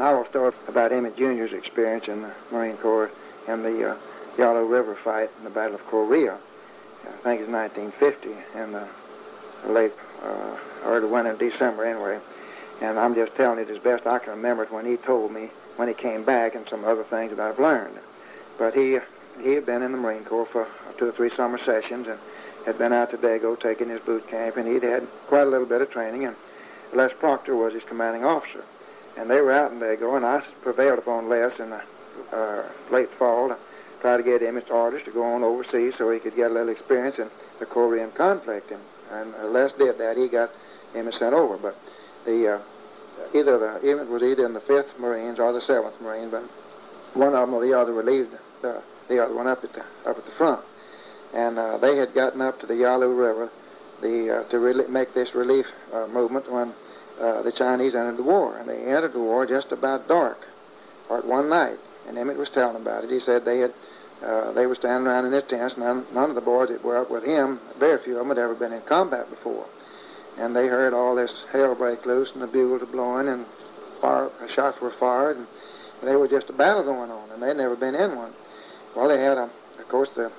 I will start about Emmett Jr.'s experience in the Marine Corps in the uh, Yalu River fight in the Battle of Korea. I think it's 1950 in the late, uh, early in December anyway. And I'm just telling it as best I can remember it when he told me when he came back and some other things that I've learned. But he he had been in the Marine Corps for two or three summer sessions and had been out to Dago taking his boot camp, and he'd had quite a little bit of training. And Les Proctor was his commanding officer, and they were out in Dago, and I prevailed upon Les in the uh, late fall to try to get him his orders to go on overseas so he could get a little experience in the Korean conflict. And, and uh, Les did that. He got him sent over, but the uh, either the was either in the Fifth Marines or the Seventh Marine, but one of them or the other relieved the, the other one up at the up at the front and uh, they had gotten up to the Yalu River the, uh, to really make this relief movement when uh, the Chinese entered the war. And they entered the war just about dark, or at one night. And Emmett was telling about it. He said they had uh, they were standing around in their tents. None, none of the boys that were up with him, very few of them had ever been in combat before. And they heard all this hell break loose, and the bugles were blowing, and fire, shots were fired, and they were just a battle going on, and they'd never been in one. Well, they had, a, of course, the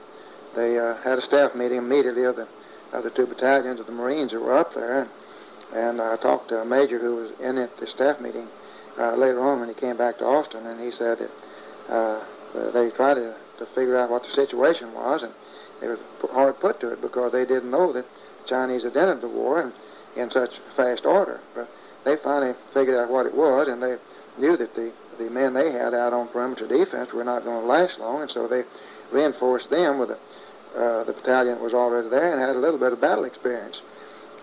they uh, had a staff meeting immediately of the, of the two battalions of the Marines that were up there. And, and I talked to a major who was in at the staff meeting uh, later on when he came back to Austin, and he said that uh, they tried to, to figure out what the situation was, and they were hard put to it because they didn't know that the Chinese had entered the war in, in such fast order. But they finally figured out what it was, and they knew that the, the men they had out on perimeter defense were not going to last long, and so they reinforced them with a uh, the battalion that was already there and had a little bit of battle experience.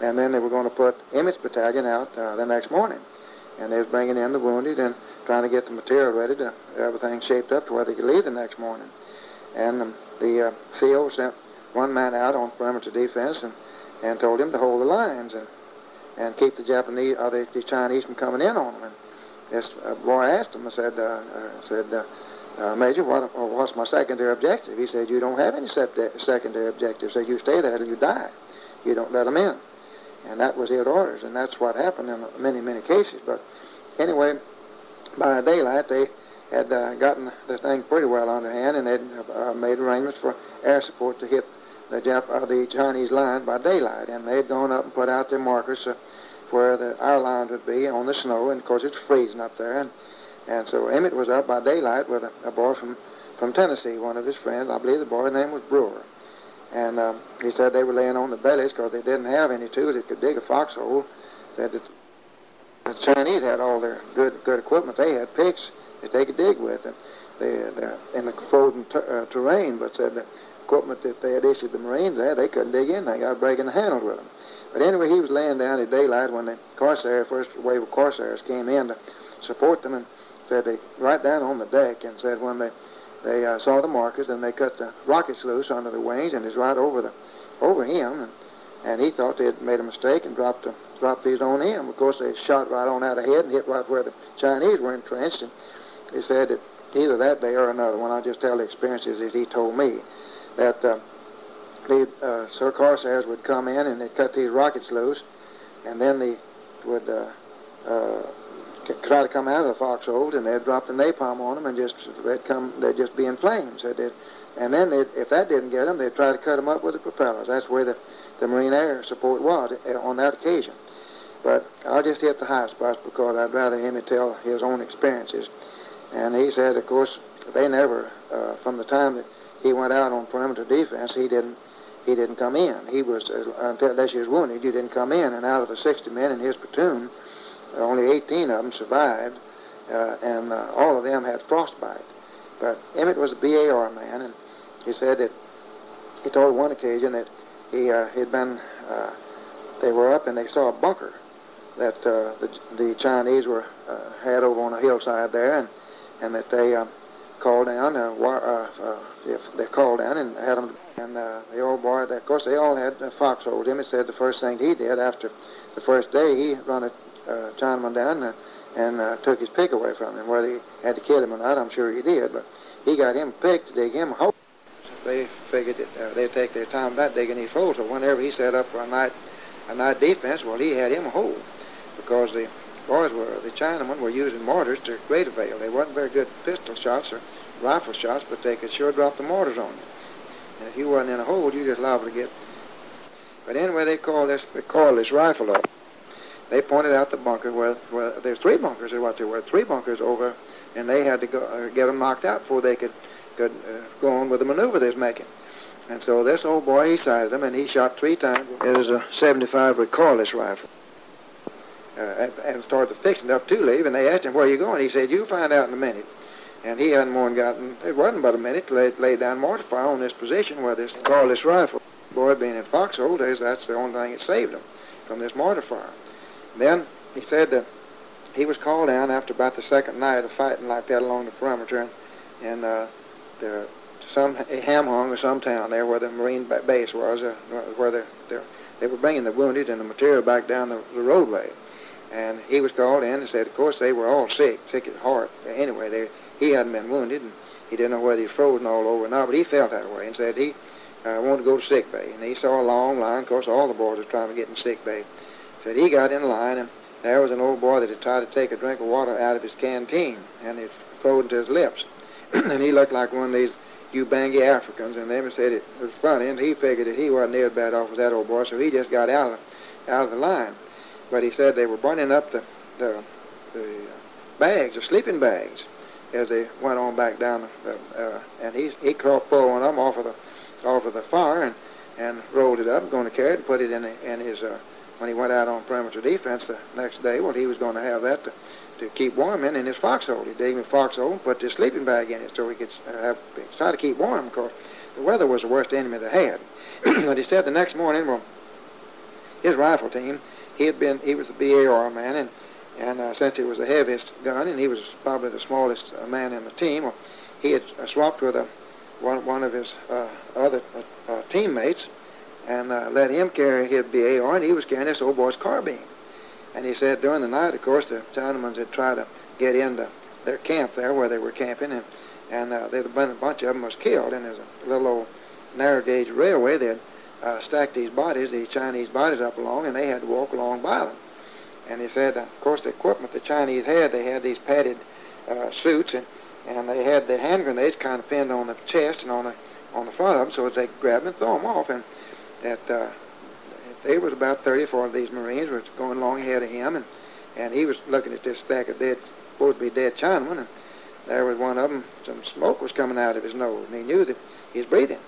And then they were going to put Emmett's battalion out uh, the next morning. And they was bringing in the wounded and trying to get the material ready to everything shaped up to where they could leave the next morning. And um, the uh, CO sent one man out on perimeter defense and, and told him to hold the lines and and keep the Japanese or the, the Chinese from coming in on them. And this uh, boy asked him, I said, uh, uh, said, uh, uh, Major, what, what's my secondary objective? He said, you don't have any secondary objective. Said, you stay there till you die. You don't let them in. And that was his orders, and that's what happened in many, many cases. But anyway, by daylight, they had uh, gotten the thing pretty well under hand, and they'd uh, made arrangements for air support to hit the, Jap- uh, the Chinese line by daylight. And they'd gone up and put out their markers uh, where the, our lines would be on the snow, and of course it's freezing up there. And and so Emmett was up by daylight with a, a boy from, from Tennessee, one of his friends. I believe the boy's name was Brewer. And um, he said they were laying on the bellies because they didn't have any tools that could dig a foxhole. Said that the Chinese had all their good good equipment. They had picks that they could dig with, and they, they in the frozen ter- uh, terrain. But said the equipment that they had issued the Marines there, they couldn't dig in. They got breaking the handle with them. But anyway, he was laying down at daylight when the Corsairs, first wave of Corsairs, came in to support them, and said they right down on the deck and said when they they uh, saw the markers and they cut the rockets loose under the wings and it's right over the over him and, and he thought they had made a mistake and dropped the, dropped these on him. Of course, they shot right on out ahead and hit right where the Chinese were entrenched. And he said that either that day or another one, I just tell the experiences as he told me, that uh, the uh, Sir Corsairs would come in and they'd cut these rockets loose, and then they would uh, uh, try to come out of the foxholes, and they'd drop the napalm on them, and just they'd come, they'd just be in flames. They did, and then if that didn't get them, they'd try to cut them up with the propellers. That's where the, the Marine Air Support was eh, on that occasion. But I'll just hit the high spots because I'd rather him tell his own experiences. And he said, of course, they never, uh, from the time that he went out on perimeter defense, he didn't he didn't come in. He was uh, until he was wounded, he didn't come in. And out of the 60 men in his platoon, only 18 of them survived, uh, and uh, all of them had frostbite. But Emmett was a BAR man, and he said that he told one occasion that he uh, had been, uh, they were up and they saw a bunker that uh, the, the Chinese were uh, had over on a hillside there, and and that they um, called down, uh, they called down and had them, and the old boy, of course, they all had foxholes. Emmett said the first thing he did after the first day, he run a uh, Chinaman down and, and uh, took his pick away from him. Whether he had to kill him or not, I'm sure he did. But he got him picked to dig him a hole. So They figured that uh, they'd take their time about digging these holes. So whenever he set up for a night, a night defense, well, he had him a hole because the boys were, the Chinamen were using mortars to great avail. They wasn't very good pistol shots or rifle shots, but they could sure drop the mortars on you. And if you wasn't in a hole, you just liable to get. But anyway, they called this they called this rifle up. They pointed out the bunker where, where there's three bunkers, is what there were, three bunkers over, and they had to go uh, get them knocked out before they could could uh, go on with the maneuver they was making. And so this old boy, he sighted them, and he shot three times. It was a 75 recoilless rifle. Uh, and started fixing it up to leave, and they asked him, where you going? He said, you'll find out in a minute. And he hadn't more than gotten, it wasn't but a minute to lay, lay down mortar fire on this position where this cordless rifle. Boy, being in foxhole days, that's the only thing that saved him from this mortar fire. Then he said that he was called down after about the second night of fighting like that along the perimeter, and, and uh, the, some Hamhung or some town there where the Marine base was, uh, where the, the, they were bringing the wounded and the material back down the, the roadway. And he was called in and said, of course, they were all sick, sick at heart. Anyway, they, he hadn't been wounded, and he didn't know whether he was frozen all over or not, but he felt that way and said he uh, wanted to go to sick bay. And he saw a long line. Of course, all the boys were trying to get in sick bay. Said he got in line, and there was an old boy that had tried to take a drink of water out of his canteen, and it flowed into his lips. and he looked like one of these Ubangi Africans, and they said it was funny, and he figured that he wasn't near as bad off as that old boy, so he just got out of the, out of the line. But he said they were burning up the the, the bags, the sleeping bags, as they went on back down. The, uh, and he he crawled one of them off of the off of the fire and and rolled it up, going to carry it and put it in in his uh, when he went out on perimeter defense the next day. Well, he was going to have that to to keep warm in in his foxhole. He dig him foxhole and put this sleeping bag in it so he could uh, have, try to keep warm because the weather was the worst enemy they had. but he said the next morning, well, his rifle team, he had been, he was a BAR man, and and uh, since it was the heaviest gun and he was probably the smallest uh, man in the team, well, he had uh, swapped with a one one of his uh, other uh, uh, teammates and uh, let him carry his BAR, and he was carrying this old boy's carbine. And he said during the night, of course, the Chinamen had tried to get into their camp there where they were camping, and and uh, there'd been a bunch of them was killed. And there's a little old narrow gauge railway. They'd uh, stacked these bodies, these Chinese bodies, up along, and they had to walk along by them. And he said, of course, the equipment the Chinese had, they had these padded uh, suits, and and they had the hand grenades kind of pinned on the chest and on the on the front of them, so as they could grab them and throw them off. And that uh, there was about 30 or 40 of these Marines was going along ahead of him, and, and he was looking at this stack of dead, supposed to be dead Chinamen, and there was one of them, some smoke was coming out of his nose, and he knew that he was breathing.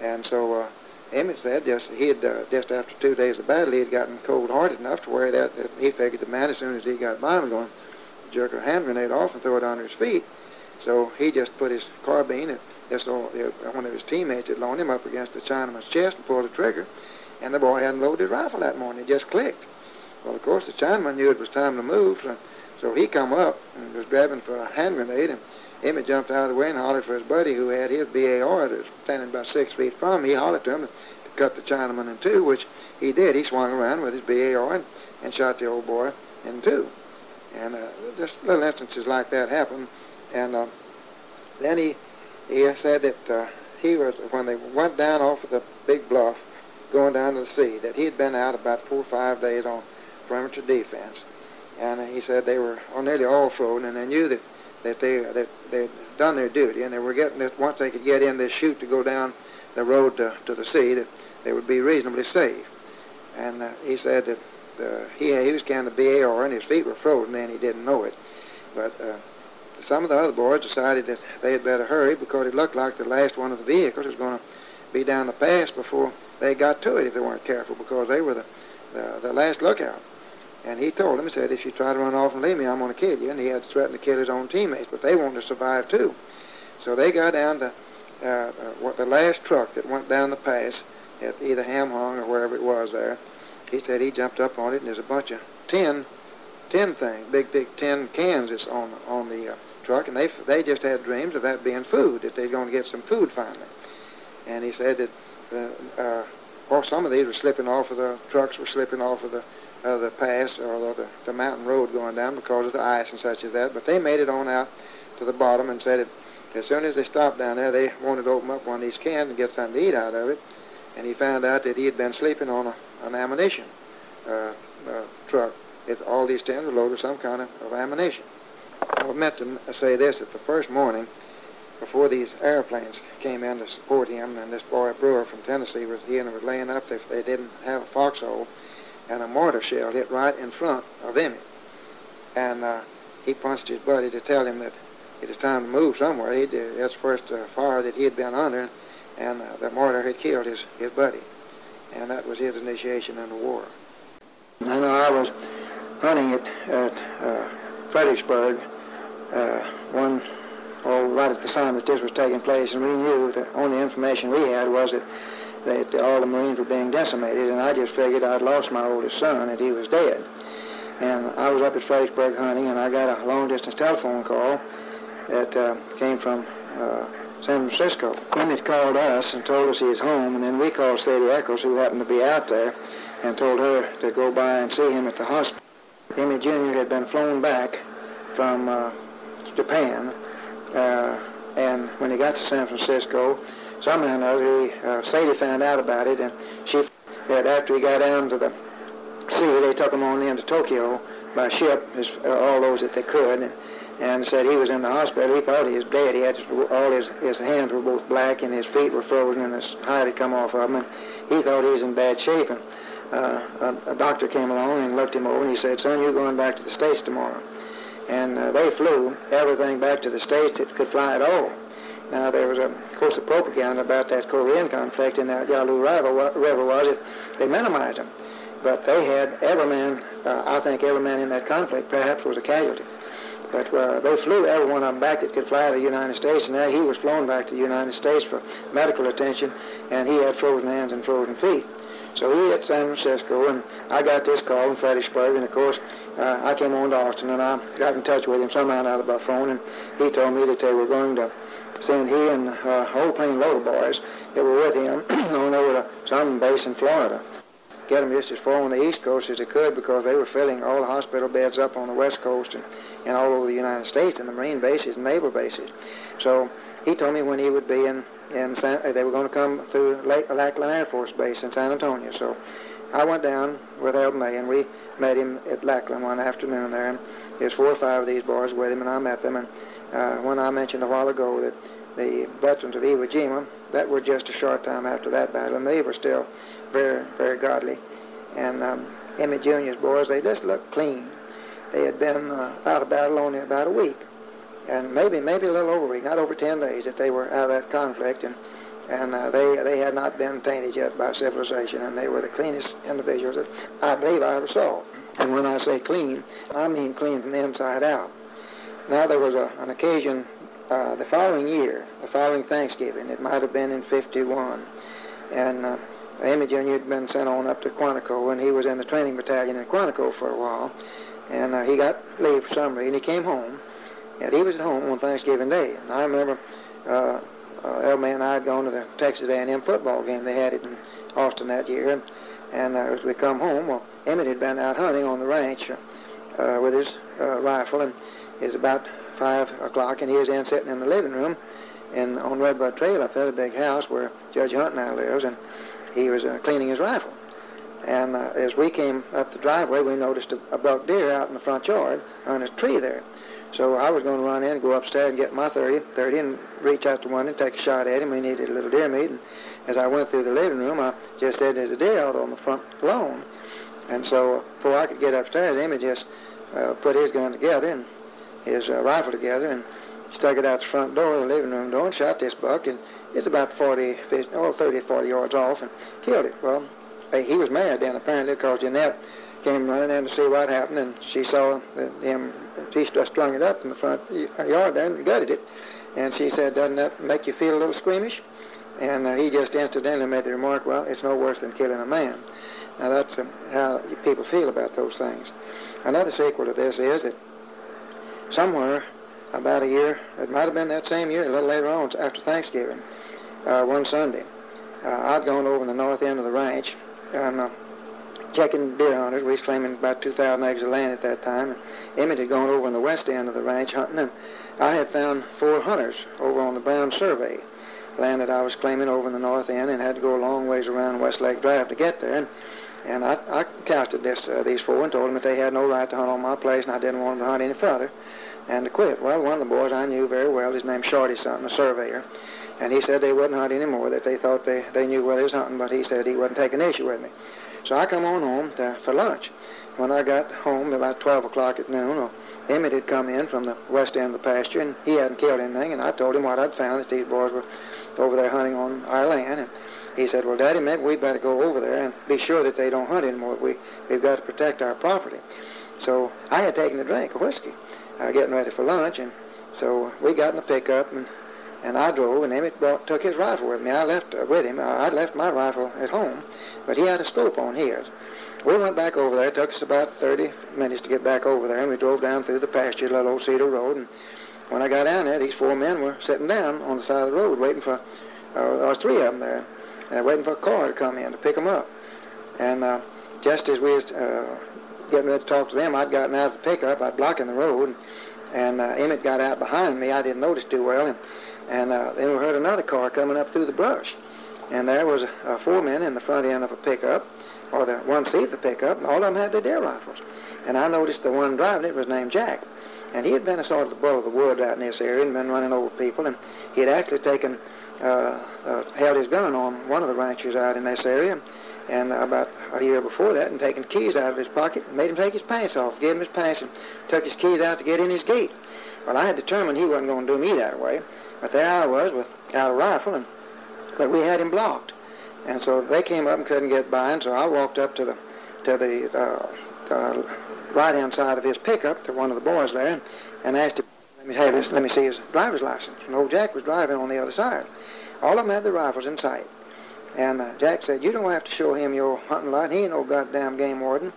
And so uh, Emmett said just he had uh, just after two days of battle, he had gotten cold-hearted enough to where that, that he figured the man as soon as he got by him going to jerk a hand grenade off and throw it under his feet. So he just put his carbine, and this one of his teammates had loaned him up against the Chinaman's chest and pulled the trigger. And the boy hadn't loaded his rifle that morning. It just clicked. Well, of course, the Chinaman knew it was time to move, so, so he come up and was grabbing for a hand grenade, and Emmett jumped out of the way and hollered for his buddy who had his BAR that was standing about six feet from him. He hollered to him to, cut the Chinaman in two, which he did. He swung around with his BAR and, and shot the old boy in two. And uh, just little instances like that happened. And uh, then he he said that uh, he was when they went down off of the big bluff going down to the sea, that he had been out about four or five days on perimeter defense, and he said they were all, nearly all frozen, and they knew that that they that they'd done their duty, and they were getting it once they could get in this chute to go down the road to, to the sea, that they would be reasonably safe. And uh, he said that uh, he he was carrying the BAR, and his feet were frozen, and he didn't know it, but. Uh, some of the other boys decided that they had better hurry because it looked like the last one of the vehicles was going to be down the pass before they got to it if they weren't careful because they were the, the, the last lookout. And he told them, he said, if you try to run off and leave me, I'm going to kill you. And he had threatened to kill his own teammates, but they wanted to survive too. So they got down to uh, uh, what the last truck that went down the pass at either Hamhung or wherever it was there. He said he jumped up on it, and there's a bunch of tin, tin things, big, big tin cans that's on on the uh, truck, and they they just had dreams of that being food, that they're going to get some food finally. And he said that uh, uh, well, some of these were slipping off of the trucks were slipping off of the uh, the pass or the, the mountain road going down because of the ice and such as that. But they made it on out to the bottom and said that as soon as they stopped down there, they wanted to open up one of these cans and get something to eat out of it. And he found out that he had been sleeping on a, an ammunition uh, uh, truck it, all these tins were loaded with some kind of, of ammunition. I meant to say this, that the first morning, before these airplanes came in to support him, and this boy Brewer from Tennessee was he and was laying up if they didn't have a foxhole, and a mortar shell hit right in front of him, And uh, he punched his buddy to tell him that it was time to move somewhere. He'd, uh, that's the first uh, fire that he had been under, and uh, the mortar had killed his, his buddy. And that was his initiation in the war. I know I was hunting at, at uh, Fredericksburg uh, one, oh, right at the time that this was taking place, and we knew the only information we had was that, that all the Marines were being decimated, and I just figured I'd lost my oldest son and he was dead. And I was up at Fredericksburg hunting, and I got a long-distance telephone call that uh, came from uh, San Francisco. Emmett called us and told us he was home, and then we called Sadie Eccles, who happened to be out there, and told her to go by and see him at the hospital. Emmett Jr. had been flown back from uh, Japan, uh, and when he got to San Francisco, somehow or another, he, uh, Sadie found out about it, and she that after he got down to the sea, they took him on into Tokyo by ship, as, uh, all those that they could, and, and said he was in the hospital. He thought he was dead. He had all his his hands were both black, and his feet were frozen, and his hide had come off of him, and he thought he was in bad shape. And uh, a, a doctor came along and looked him over, and he said, "Son, you're going back to the States tomorrow." And uh, they flew everything back to the States that could fly at all. Now, there was, a, of course, a propaganda about that Korean conflict and that Yalu River, River was it. They minimized them. But they had every man, uh, I think every man in that conflict perhaps was a casualty. But uh, they flew every one of them back that could fly to the United States, and now he was flown back to the United States for medical attention, and he had frozen hands and frozen feet. So he hit San Francisco, and I got this call from Fredericksburg, and of course, uh, I came on to Austin, and I got in touch with him somehow out by phone, and he told me that they were going to send he and uh, a whole plane load of boys that were with him on over to some base in Florida. Get them just as far on the East Coast as they could because they were filling all the hospital beds up on the West Coast and, and all over the United States and the Marine bases and naval bases. So he told me when he would be in and San, they were going to come through Lake, Lackland Air Force Base in San Antonio. So I went down with Eld May, and we met him at Lackland one afternoon there. And there's four or five of these boys with him, and I met them. And uh, when I mentioned a while ago that the veterans of Iwo Jima, that were just a short time after that battle, and they were still very, very godly. And um, Emmett Jr.'s boys, they just looked clean. They had been uh, out of battle only about a week and maybe maybe a little over a week, not over 10 days that they were out of that conflict, and and uh, they they had not been tainted yet by civilization, and they were the cleanest individuals that I believe I ever saw. And when I say clean, I mean clean from the inside out. Now there was a, an occasion uh, the following year, the following Thanksgiving, it might have been in 51, and uh, had been sent on up to Quantico, and he was in the training battalion in Quantico for a while, and uh, he got leave for some reason. He came home, and he was at home on Thanksgiving Day. And I remember uh, uh, Elman and I had gone to the Texas A&M football game. They had it in Austin that year. And, and uh, as we come home, well, Emmett had been out hunting on the ranch uh, with his uh, rifle, and it was about 5 o'clock, and he was in sitting in the living room in, on Redbud Trail up there, the big house where Judge Hunt now lives, and he was uh, cleaning his rifle. And uh, as we came up the driveway, we noticed a, a buck deer out in the front yard on a tree there. So I was going to run in and go upstairs and get my 30, 30 and reach out to one and take a shot at him. We needed a little deer meat. And as I went through the living room, I just said, there's a deer out on the front lawn. And so before I could get upstairs, Emmett just uh, put his gun together and his uh, rifle together and stuck it out the front door, the living room door, and shot this buck. And it's about 40, 50, oh, 30, 40 yards off and killed it. Well, he was mad then apparently because Jeanette came running in to see what happened, and she saw him. She strung it up in the front yard there and gutted it. And she said, "Doesn't that make you feel a little squeamish?" And uh, he just incidentally made the remark, "Well, it's no worse than killing a man." Now that's uh, how people feel about those things. Another sequel to this is that somewhere about a year, it might have been that same year, a little later on, after Thanksgiving, uh, one Sunday, uh, I'd gone over in the north end of the ranch, and uh, checking deer hunters. We was claiming about 2,000 acres of land at that time. And Emmett had gone over in the west end of the ranch hunting, and I had found four hunters over on the Brown Survey, land that I was claiming over in the north end, and had to go a long ways around Westlake Drive to get there. And And I, I casted this, uh, these four and told them that they had no right to hunt on my place and I didn't want them to hunt any further and to quit. Well, one of the boys I knew very well, his name's Shorty something, a surveyor, and he said they wouldn't hunt anymore, that they thought they, they knew where they was hunting, but he said he wasn't taking issue with me. So I come on home to, for lunch. When I got home about 12 o'clock at noon, Emmett had come in from the west end of the pasture, and he hadn't killed anything, and I told him what I'd found, that these boys were over there hunting on our land, and he said, well, Daddy, maybe we'd better go over there and be sure that they don't hunt anymore. We, we've got to protect our property. So I had taken a drink of whiskey, uh, getting ready for lunch, and so we got in the pickup, and, and I drove, and Emmett brought, took his rifle with me. I left uh, with him. I, I left my rifle at home, but he had a scope on his. We went back over there. It took us about 30 minutes to get back over there, and we drove down through the pasture, little old Cedar Road, and when I got down there, these four men were sitting down on the side of the road waiting for, uh, there was three of them there, uh, waiting for a car to come in to pick them up. And uh, just as we was uh, getting ready to talk to them, I'd gotten out of the pickup. I'd blocking the road, and uh, Emmett got out behind me. I didn't notice too well, and, and uh, then we heard another car coming up through the brush. And there was uh, four men in the front end of a pickup, or the one seat of the pickup, and all of them had their deer rifles. And I noticed the one driving it was named Jack. And he had been a sort of the bull of the wood out in this area and been running over people. And he had actually taken, uh, uh, held his gun on one of the ranchers out in this area. And about a year before that, and taken keys out of his pocket and made him take his pants off, gave him his pants, and took his keys out to get in his gate. Well, I had determined he wasn't going to do me that way. But there I was without a rifle, and but we had him blocked. And so they came up and couldn't get by, and so I walked up to the to the uh, uh, right-hand side of his pickup to one of the boys there and, and asked him, let me, have his, let me see his driver's license. And old Jack was driving on the other side. All of them had their rifles in sight. And uh, Jack said, you don't have to show him your hunting light. He ain't no goddamn game warden.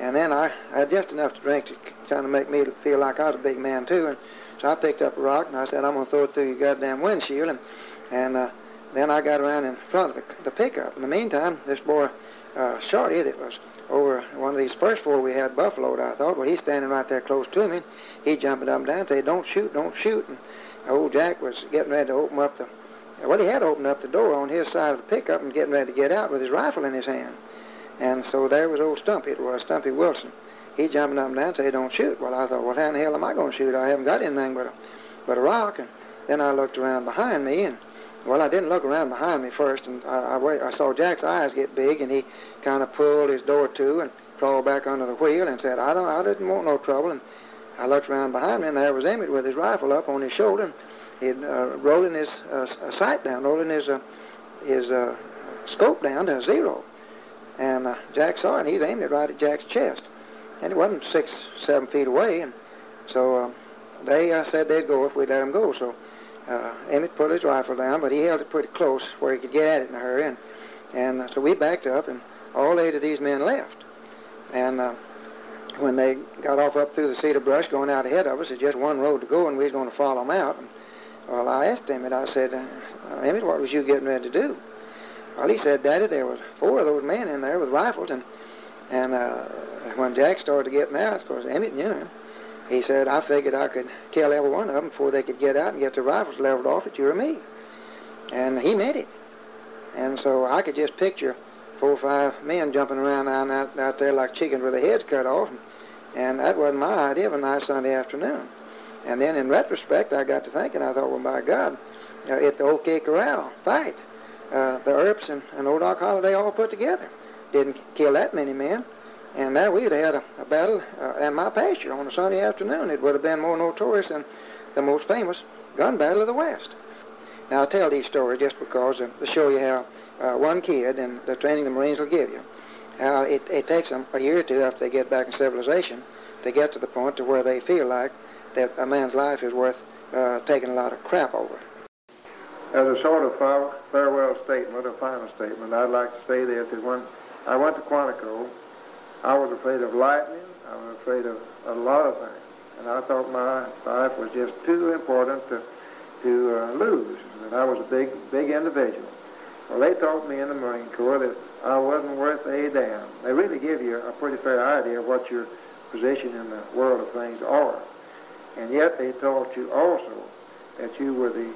And then I, I had just enough to drink to kind of make me feel like I was a big man, too. And so I picked up a rock and I said, I'm going to throw it through your goddamn windshield. And, and uh, then I got around in front of the, the pickup. In the meantime, this boy, uh, Shorty, that was over one of these first four we had buffaloed, I thought. Well, he's standing right there close to me. He jumping up and down, saying, "Don't shoot, don't shoot." And old Jack was getting ready to open up the. Well, he had opened up the door on his side of the pickup and getting ready to get out with his rifle in his hand. And so there was old Stumpy. It was Stumpy Wilson. He jumping up and down, saying, "Don't shoot." Well, I thought, "What well, how in the hell am I going to shoot? I haven't got anything but a, but a rock." And then I looked around behind me and well, I didn't look around behind me first, and I, I, I saw Jack's eyes get big, and he kind of pulled his door to and crawled back under the wheel and said, "I don't, I didn't want no trouble." And I looked around behind me, and there was Emmett with his rifle up on his shoulder, and he'd uh, rolling his uh, sight down, rolling his uh, his uh, scope down to zero. And uh, Jack saw it, and he's aiming it right at Jack's chest, and it wasn't six, seven feet away, and so uh, they uh, said they'd go if we'd let him go. So uh, Emmett put his rifle down, but he held it pretty close where he could get at it in a hurry. And, and uh, so we backed up, and all eight of these men left. And uh, when they got off up through the cedar brush going out ahead of us, there's just one road to go, and we was going to follow them out. And, well, I asked Emmett, I said, uh, Emmett, what was you getting ready to do? Well, he said, Daddy, there was four of those men in there with rifles, and and uh, when Jack started getting out, of course, Emmett knew him. He said, I figured I could kill every one of them before they could get out and get their rifles leveled off at you or me. And he meant it. And so I could just picture four or five men jumping around out, out there like chickens with their heads cut off. And that wasn't my idea of a nice Sunday afternoon. And then in retrospect, I got to thinking, I thought, well, by God, uh, at the OK Corral fight, uh, the Earps and, and Old Doc Holliday all put together didn't kill that many men. And there we'd have had a, a battle uh, in my pasture on a Sunday afternoon. It would have been more notorious than the most famous gun battle of the West. Now, I tell these stories just because uh, to show you how uh, one kid and the training the Marines will give you, how it, it takes them a year or two after they get back in civilization to get to the point to where they feel like that a man's life is worth uh, taking a lot of crap over. As a sort of farewell statement, a final statement, I'd like to say this: is when I went to Quantico, I was afraid of lightning. I was afraid of a lot of things. And I thought my life was just too important to, to uh, lose, and I was a big, big individual. Well, they taught me in the Marine Corps that I wasn't worth a damn. They really give you a pretty fair idea of what your position in the world of things are. And yet they taught you also that you were the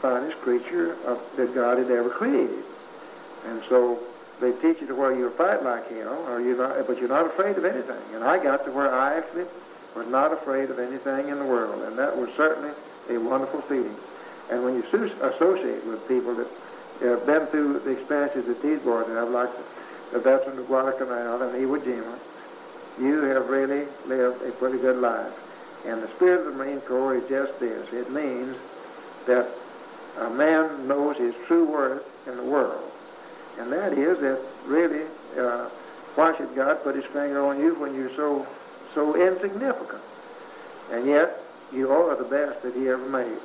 finest creature of, that God had ever created. And so they teach you to where you fight like hell, or you're not, but you're not afraid of anything. And I got to where I actually was not afraid of anything in the world, and that was certainly a wonderful feeling. And when you associate with people that have been through the experiences that these boys have, like the veteran of Guadalcanal and Iwo Jima, you have really lived a pretty good life. And the spirit of the Marine Corps is just this. It means that a man knows his true worth in the world. And that is that really, uh, why should God put his finger on you when you're so, so insignificant? And yet, you are the best that he ever made.